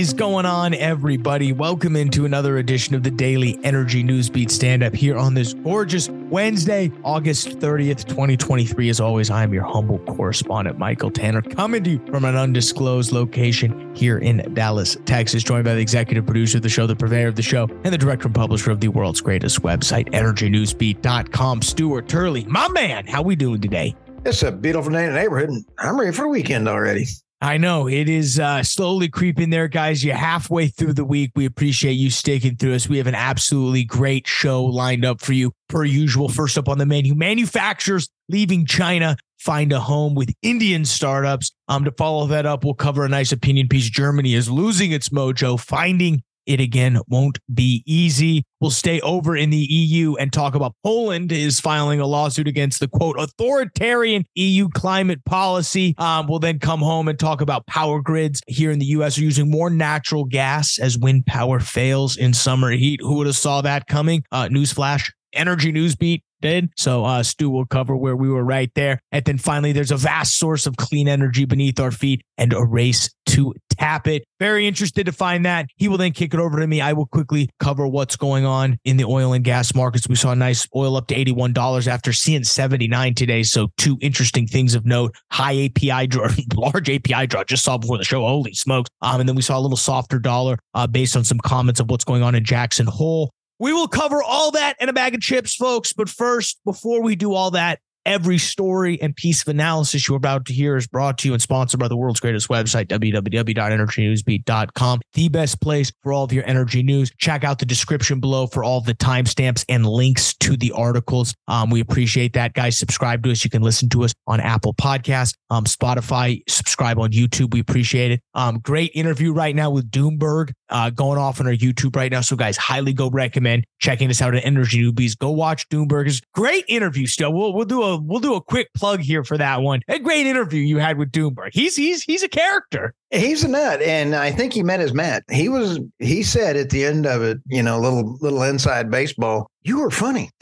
is going on, everybody? Welcome into another edition of the Daily Energy News Beat Stand Up here on this gorgeous Wednesday, August 30th, 2023. As always, I am your humble correspondent, Michael Tanner, coming to you from an undisclosed location here in Dallas, Texas, joined by the executive producer of the show, the purveyor of the show, and the director and publisher of the world's greatest website, EnergyNewsBeat.com, Stuart Turley. My man, how we doing today? It's a beautiful day in the neighborhood, and I'm ready for the weekend already. I know it is uh, slowly creeping there, guys. You're halfway through the week. We appreciate you sticking through us. We have an absolutely great show lined up for you, per usual. First up on the menu, manufacturers leaving China find a home with Indian startups. Um, to follow that up, we'll cover a nice opinion piece. Germany is losing its mojo, finding it again won't be easy. We'll stay over in the EU and talk about Poland is filing a lawsuit against the quote authoritarian EU climate policy. Um, we'll then come home and talk about power grids here in the US are using more natural gas as wind power fails in summer heat. Who would have saw that coming? Uh, newsflash. Energy News Beat did. So uh, Stu will cover where we were right there. And then finally, there's a vast source of clean energy beneath our feet and a race to tap it. Very interested to find that. He will then kick it over to me. I will quickly cover what's going on in the oil and gas markets. We saw a nice oil up to $81 after seeing 79 today. So two interesting things of note. High API draw, large API draw. Just saw before the show. Holy smokes. Um, and then we saw a little softer dollar uh, based on some comments of what's going on in Jackson Hole. We will cover all that and a bag of chips, folks. But first, before we do all that, Every story and piece of analysis you're about to hear is brought to you and sponsored by the world's greatest website, www.energynewsbeat.com, the best place for all of your energy news. Check out the description below for all the timestamps and links to the articles. Um, we appreciate that, guys. Subscribe to us. You can listen to us on Apple Podcasts, um, Spotify, subscribe on YouTube. We appreciate it. Um, great interview right now with Doomberg uh, going off on our YouTube right now. So, guys, highly go recommend checking us out at Energy News Beat. Go watch Doomberg's great interview still. We'll, we'll do a we'll do a quick plug here for that one. A great interview you had with Doomberg. He's he's he's a character. He's a nut, and I think he met his Matt. He was he said at the end of it, you know, little little inside baseball. You were funny.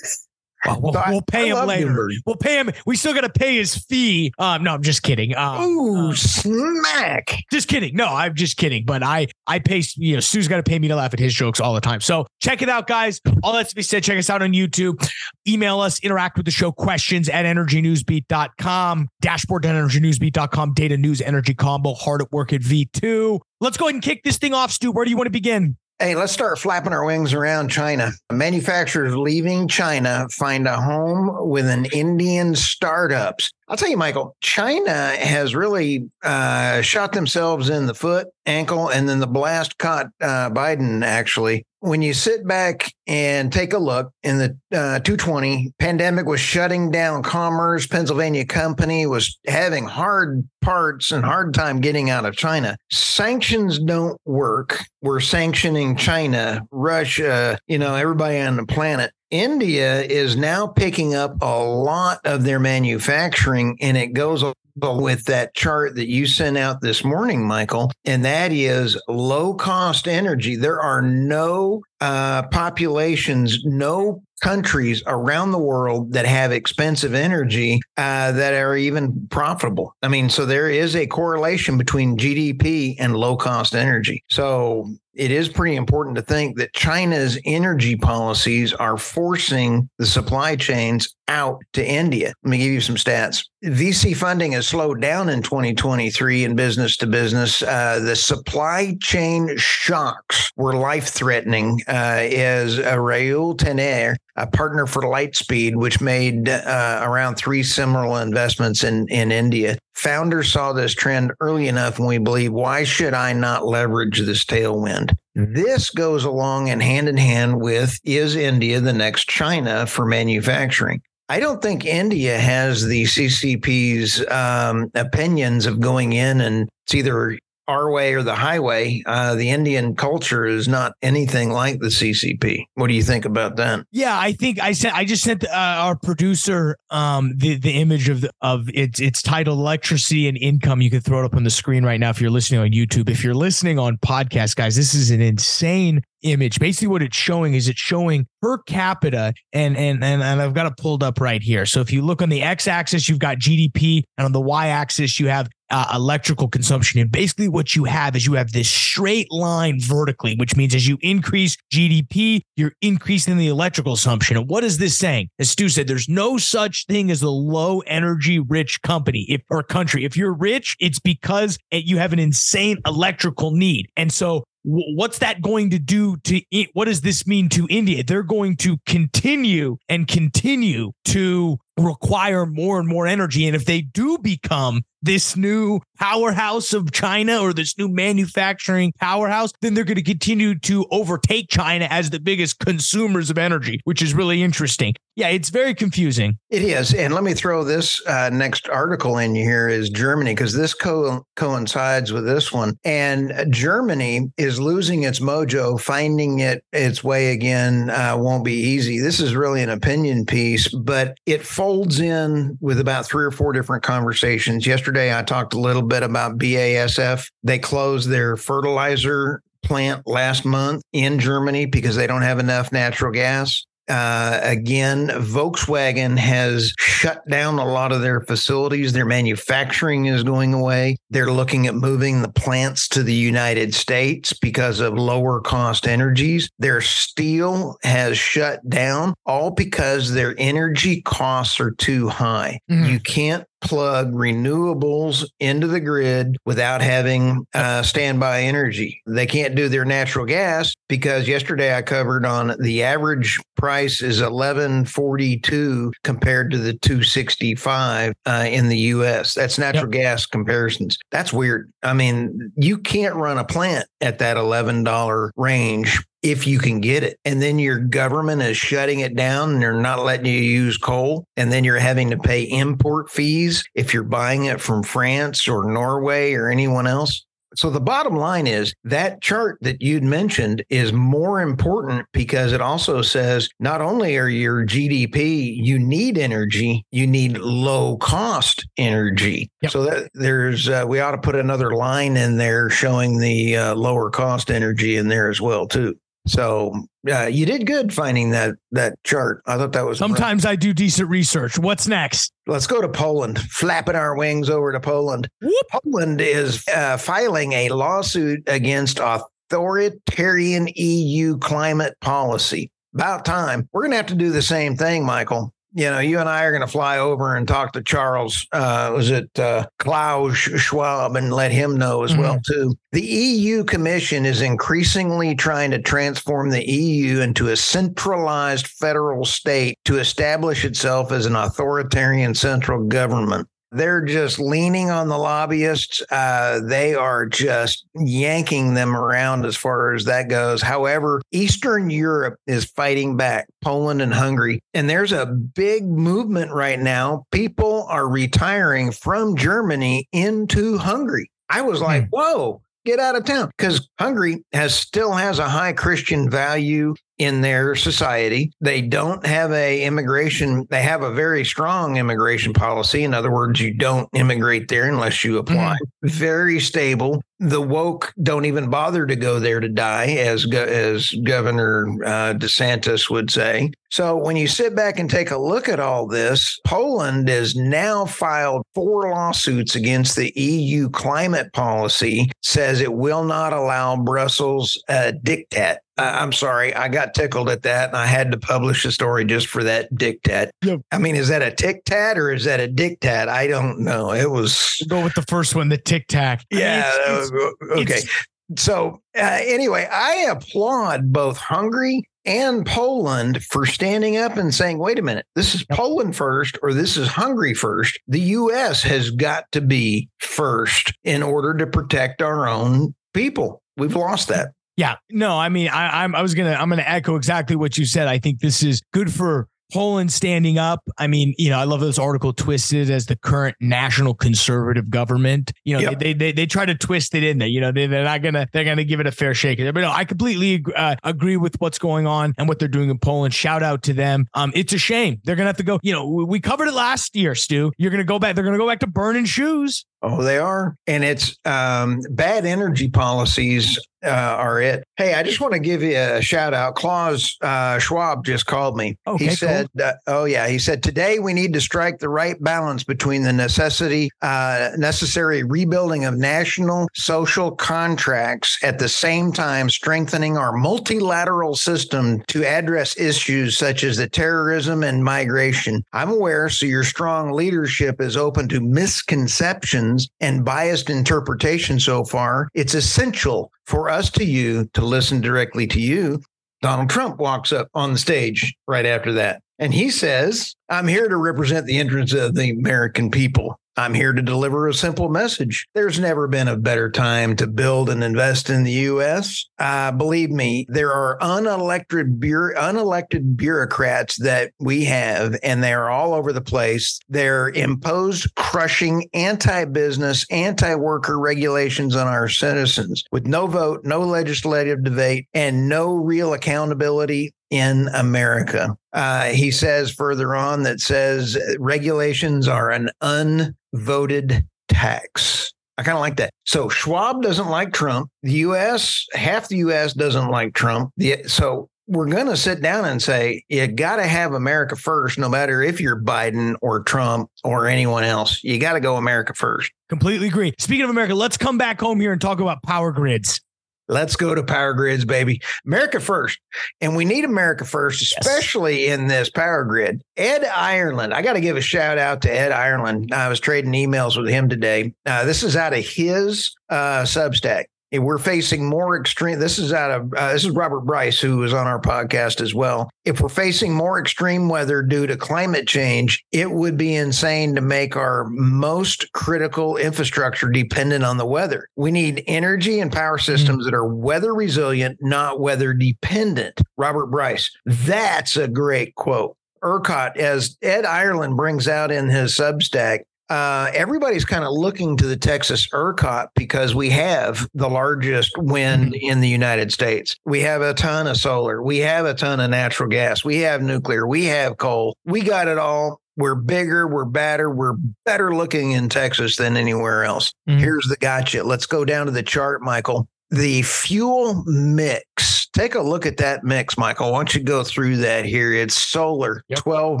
Well, we'll, we'll pay him later. We'll pay him. We still got to pay his fee. Um, no, I'm just kidding. Um, Ooh, uh, smack! Just kidding. No, I'm just kidding. But I, I pay. You know, Stu's got to pay me to laugh at his jokes all the time. So check it out, guys. All that to be said, check us out on YouTube. Email us, interact with the show. Questions at energynewsbeat.com. Dashboard at energynewsbeat.com. Data news, energy combo. Hard at work at V2. Let's go ahead and kick this thing off, Stu. Where do you want to begin? Hey, let's start flapping our wings around China. Manufacturers leaving China find a home with an Indian startups. I'll tell you, Michael, China has really uh, shot themselves in the foot, ankle, and then the blast caught uh, Biden actually. When you sit back and take a look in the uh, 220 pandemic was shutting down commerce. Pennsylvania company was having hard parts and hard time getting out of china. Sanctions don't work. We're sanctioning china russia you know everybody on the planet India is now picking up a lot of their manufacturing, and it goes with that chart that you sent out this morning, Michael, and that is low cost energy. There are no uh, populations, no countries around the world that have expensive energy uh, that are even profitable. I mean, so there is a correlation between GDP and low cost energy. So it is pretty important to think that China's energy policies are forcing the supply chains out to India. Let me give you some stats. VC funding has slowed down in 2023 in business to business. Uh, the supply chain shocks were life threatening, uh, as Rahul Taneja, a partner for Lightspeed, which made uh, around three similar investments in, in India. Founders saw this trend early enough, and we believe, why should I not leverage this tailwind? This goes along and hand in hand with is India the next China for manufacturing? I don't think India has the CCP's um, opinions of going in and it's either our way or the highway. Uh, the Indian culture is not anything like the CCP. What do you think about that? Yeah, I think I sent. I just sent uh, our producer um, the the image of the, of its its titled "Electricity and Income." You can throw it up on the screen right now if you're listening on YouTube. If you're listening on podcast, guys, this is an insane image. Basically, what it's showing is it's showing per capita, and and and, and I've got it pulled up right here. So if you look on the x-axis, you've got GDP, and on the y-axis, you have uh, electrical consumption. And basically, what you have is you have this straight line vertically, which means as you increase GDP, you're increasing the electrical consumption. And what is this saying? As Stu said, there's no such thing as a low energy rich company if, or country. If you're rich, it's because you have an insane electrical need. And so what's that going to do to what does this mean to India? They're going to continue and continue to require more and more energy. And if they do become this new powerhouse of China or this new manufacturing powerhouse, then they're going to continue to overtake China as the biggest consumers of energy, which is really interesting. Yeah, it's very confusing. It is. And let me throw this uh, next article in here is Germany, because this co- coincides with this one. And Germany is losing its mojo, finding it its way again uh, won't be easy. This is really an opinion piece, but it folds in with about three or four different conversations. Yesterday, I talked a little bit about BASF. They closed their fertilizer plant last month in Germany because they don't have enough natural gas. Uh, again, Volkswagen has shut down a lot of their facilities. Their manufacturing is going away. They're looking at moving the plants to the United States because of lower cost energies. Their steel has shut down, all because their energy costs are too high. Mm-hmm. You can't plug renewables into the grid without having uh, standby energy. They can't do their natural gas because yesterday I covered on the average price is 1142 compared to the 265 uh, in the US. That's natural yep. gas comparisons. That's weird. I mean, you can't run a plant at that $11 range if you can get it. And then your government is shutting it down and they're not letting you use coal. And then you're having to pay import fees if you're buying it from France or Norway or anyone else. So the bottom line is that chart that you'd mentioned is more important because it also says not only are your GDP, you need energy, you need low cost energy. Yep. So that there's uh, we ought to put another line in there showing the uh, lower cost energy in there as well too. So uh, you did good finding that that chart. I thought that was. Sometimes I do decent research. What's next? Let's go to Poland. Flapping our wings over to Poland. Whoop. Poland is uh, filing a lawsuit against authoritarian EU climate policy. About time. We're going to have to do the same thing, Michael you know, you and I are going to fly over and talk to Charles. Uh, was it uh, Klaus Schwab and let him know as mm-hmm. well too. The EU Commission is increasingly trying to transform the EU into a centralized federal state to establish itself as an authoritarian central government. They're just leaning on the lobbyists. Uh, they are just yanking them around as far as that goes. However, Eastern Europe is fighting back, Poland and Hungary. And there's a big movement right now. People are retiring from Germany into Hungary. I was like, hmm. whoa, get out of town because Hungary has still has a high Christian value in their society. They don't have a immigration, they have a very strong immigration policy. In other words, you don't immigrate there unless you apply. Mm-hmm. Very stable. The woke don't even bother to go there to die, as as Governor uh, DeSantis would say. So when you sit back and take a look at all this, Poland has now filed four lawsuits against the EU climate policy, says it will not allow Brussels uh, diktat I'm sorry, I got tickled at that, and I had to publish a story just for that diktat. Yep. I mean, is that a tic tac or is that a diktat? I don't know. It was we'll go with the first one, the tic tac. Yeah. I mean, it's, it's, okay. It's, so uh, anyway, I applaud both Hungary and Poland for standing up and saying, wait a minute, this is. Poland first or this is Hungary first. The U.S. has got to be first in order to protect our own people. We've lost that. Yeah, no, I mean, I, I'm I was gonna I'm gonna echo exactly what you said. I think this is good for Poland standing up. I mean, you know, I love this article twisted as the current national conservative government. You know, yep. they, they they try to twist it in there. You know, they, they're not gonna they're gonna give it a fair shake. But no, I completely uh, agree with what's going on and what they're doing in Poland. Shout out to them. Um, it's a shame they're gonna have to go. You know, we covered it last year, Stu. You're gonna go back. They're gonna go back to burning shoes. Oh, they are. And it's um, bad energy policies uh, are it. Hey, I just want to give you a shout out. Klaus uh, Schwab just called me. Okay, he said, cool. uh, "Oh yeah," he said, "Today we need to strike the right balance between the necessity, uh, necessary rebuilding of national social contracts at the same time strengthening our multilateral system to address issues such as the terrorism and migration. I'm aware, so your strong leadership is open to misconceptions and biased interpretation so far. It's essential." for us to you to listen directly to you. Donald Trump walks up on the stage right after that. And he says, I'm here to represent the interests of the American people. I'm here to deliver a simple message. There's never been a better time to build and invest in the U.S. Uh, believe me, there are unelected, unelected bureaucrats that we have, and they are all over the place. They're imposed, crushing, anti business, anti worker regulations on our citizens with no vote, no legislative debate, and no real accountability in America. Uh, he says further on that says regulations are an unvoted tax. I kind of like that. So Schwab doesn't like Trump. The U.S., half the U.S. doesn't like Trump. The, so we're going to sit down and say, you got to have America first, no matter if you're Biden or Trump or anyone else. You got to go America first. Completely agree. Speaking of America, let's come back home here and talk about power grids. Let's go to power grids, baby. America first. And we need America first, especially yes. in this power grid. Ed Ireland, I got to give a shout out to Ed Ireland. I was trading emails with him today. Uh, this is out of his uh, Substack we're facing more extreme this is out of uh, this is robert bryce who was on our podcast as well if we're facing more extreme weather due to climate change it would be insane to make our most critical infrastructure dependent on the weather we need energy and power mm-hmm. systems mm-hmm. that are weather resilient not weather dependent robert bryce that's a great quote ERCOT, as Ed Ireland brings out in his Substack, uh, everybody's kind of looking to the Texas ERCOT because we have the largest wind mm-hmm. in the United States. We have a ton of solar. We have a ton of natural gas. We have nuclear. We have coal. We got it all. We're bigger, we're better, we're better looking in Texas than anywhere else. Mm-hmm. Here's the gotcha. Let's go down to the chart, Michael. The fuel mix. Take a look at that mix, Michael. Why don't you go through that here? It's solar, yep. 12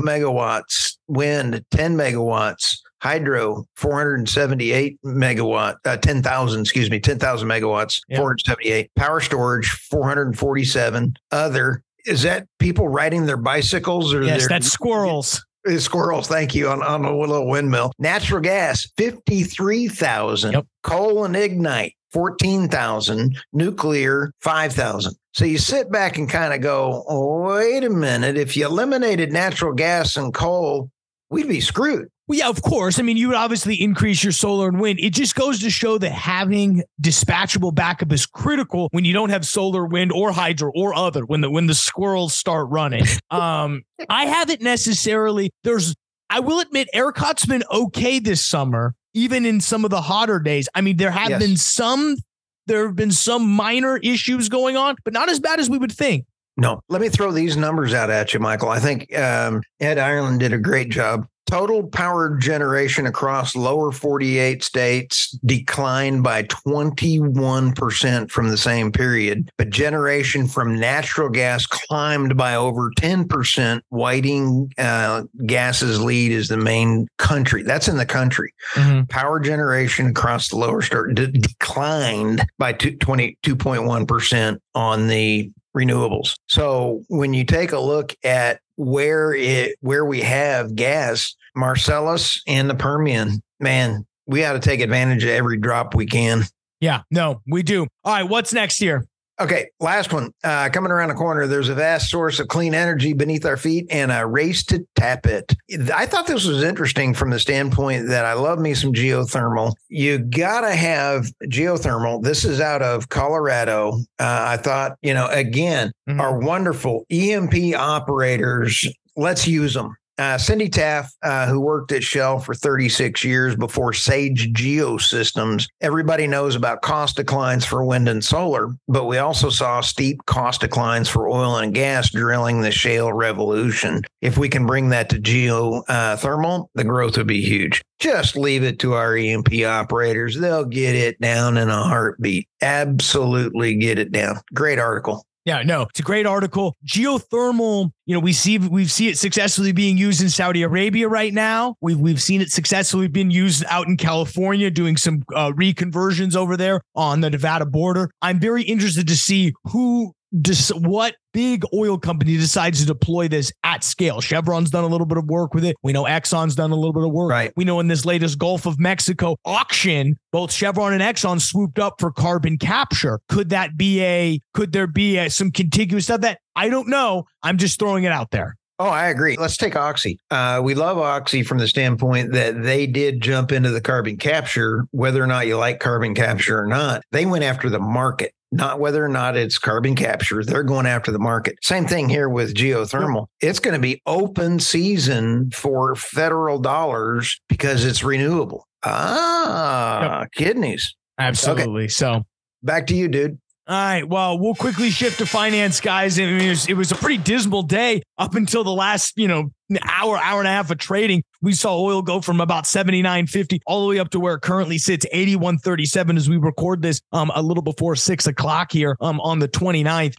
megawatts, wind, 10 megawatts, hydro 478 megawatt uh, 10,000 excuse me 10,000 megawatts yep. 478 power storage 447 other is that people riding their bicycles or yes that's squirrels squirrels thank you on, on a little windmill natural gas 53,000 yep. coal and lignite 14,000 nuclear 5,000 so you sit back and kind of go, oh, wait a minute. If you eliminated natural gas and coal, we'd be screwed. Well, yeah, of course. I mean, you would obviously increase your solar and wind. It just goes to show that having dispatchable backup is critical when you don't have solar, wind, or hydro or other. When the when the squirrels start running, um, I haven't necessarily. There's, I will admit, ERCOT's been okay this summer, even in some of the hotter days. I mean, there have yes. been some. There have been some minor issues going on, but not as bad as we would think. No, let me throw these numbers out at you, Michael. I think um, Ed Ireland did a great job Total power generation across lower 48 states declined by 21% from the same period, but generation from natural gas climbed by over 10%. Whiting uh, Gas's lead is the main country. That's in the country. Mm-hmm. Power generation across the lower state de- declined by 22.1% on the renewables. So when you take a look at where it where we have gas, Marcellus and the Permian, man, we ought to take advantage of every drop we can. Yeah, no, we do. All right, what's next here? Okay, last one. Uh, coming around the corner, there's a vast source of clean energy beneath our feet and a race to tap it. I thought this was interesting from the standpoint that I love me some geothermal. You got to have geothermal. This is out of Colorado. Uh, I thought, you know, again, mm-hmm. our wonderful E&P operators let's use them. Uh, Cindy Taff, uh, who worked at Shell for 36 years before Sage Geosystems, everybody knows about cost declines for wind and solar, but we also saw steep cost declines for oil and gas drilling the shale revolution. If we can bring that to geothermal, uh, the growth would be huge. Just leave it to our E&P operators. They'll get it down in a heartbeat. Absolutely get it down. Great article. Yeah, no, it's a great article. Geothermal, you know, we see we see it successfully being used in Saudi Arabia right now. We've we've seen it successfully being used out in California, doing some uh, reconversions over there on the Nevada border. I'm very interested to see who what big oil company decides to deploy this at scale. Chevron's done a little bit of work with it. We know Exxon's done a little bit of work. Right. We know in this latest Gulf of Mexico auction, both Chevron and Exxon swooped up for carbon capture. Could that be a, could there be a, some contiguous stuff that I don't know? I'm just throwing it out there. Oh, I agree. Let's take Oxy. Uh, we love Oxy from the standpoint that they did jump into the carbon capture, whether or not you like carbon capture or not. They went after the market not whether or not it's carbon capture. They're going after the market. Same thing here with geothermal. It's going to be open season for federal dollars because it's renewable. Ah, yep. kidneys. Absolutely. Okay. So back to you, dude. All right. Well, we'll quickly shift to finance, guys. I mean, it was, it was a pretty dismal day up until the last, you know, hour, hour and a half of trading. We saw oil go from about 79.50 all the way up to where it currently sits, 81.37 as we record this um, a little before six o'clock here um, on the 29th.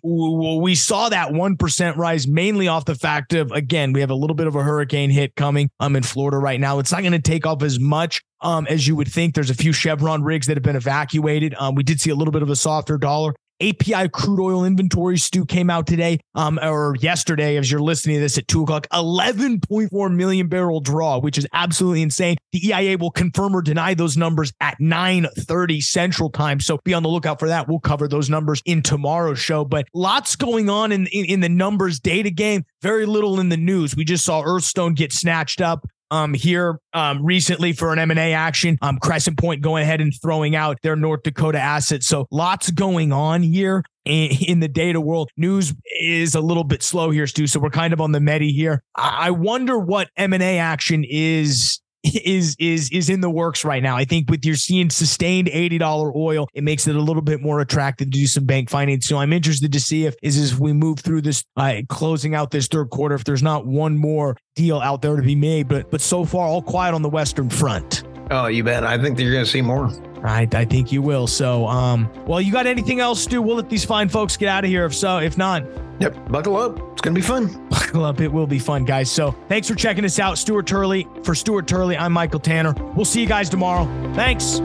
We saw that 1% rise mainly off the fact of, again, we have a little bit of a hurricane hit coming um, in Florida right now. It's not going to take off as much um, as you would think. There's a few Chevron rigs that have been evacuated. Um, we did see a little bit of a softer dollar. API crude oil inventory, Stu, came out today um, or yesterday as you're listening to this at two o'clock. 11.4 million barrel draw, which is absolutely insane. The EIA will confirm or deny those numbers at 9:30 Central Time. So be on the lookout for that. We'll cover those numbers in tomorrow's show. But lots going on in, in, in the numbers data game. Very little in the news. We just saw Earthstone get snatched up um, here um, recently for an M&A action. Um, Crescent Point going ahead and throwing out their North Dakota assets. So lots going on here in, the data world. News is a little bit slow here, Stu. So we're kind of on the medi here. I, I wonder what M&A action is is is is in the works right now. I think with you're seeing sustained eighty dollar oil, it makes it a little bit more attractive to do some bank finance. So I'm interested to see if is as we move through this uh, closing out this third quarter, if there's not one more deal out there to be made. But but so far, all quiet on the Western Front. Oh, you bet. I think that you're going to see more. I, I think you will. So, um, well, you got anything else, Stu? We'll let these fine folks get out of here. If so, if not, Yep. Buckle up. It's going to be fun. Buckle up. It will be fun, guys. So thanks for checking us out. Stuart Turley. For Stuart Turley, I'm Michael Tanner. We'll see you guys tomorrow. Thanks.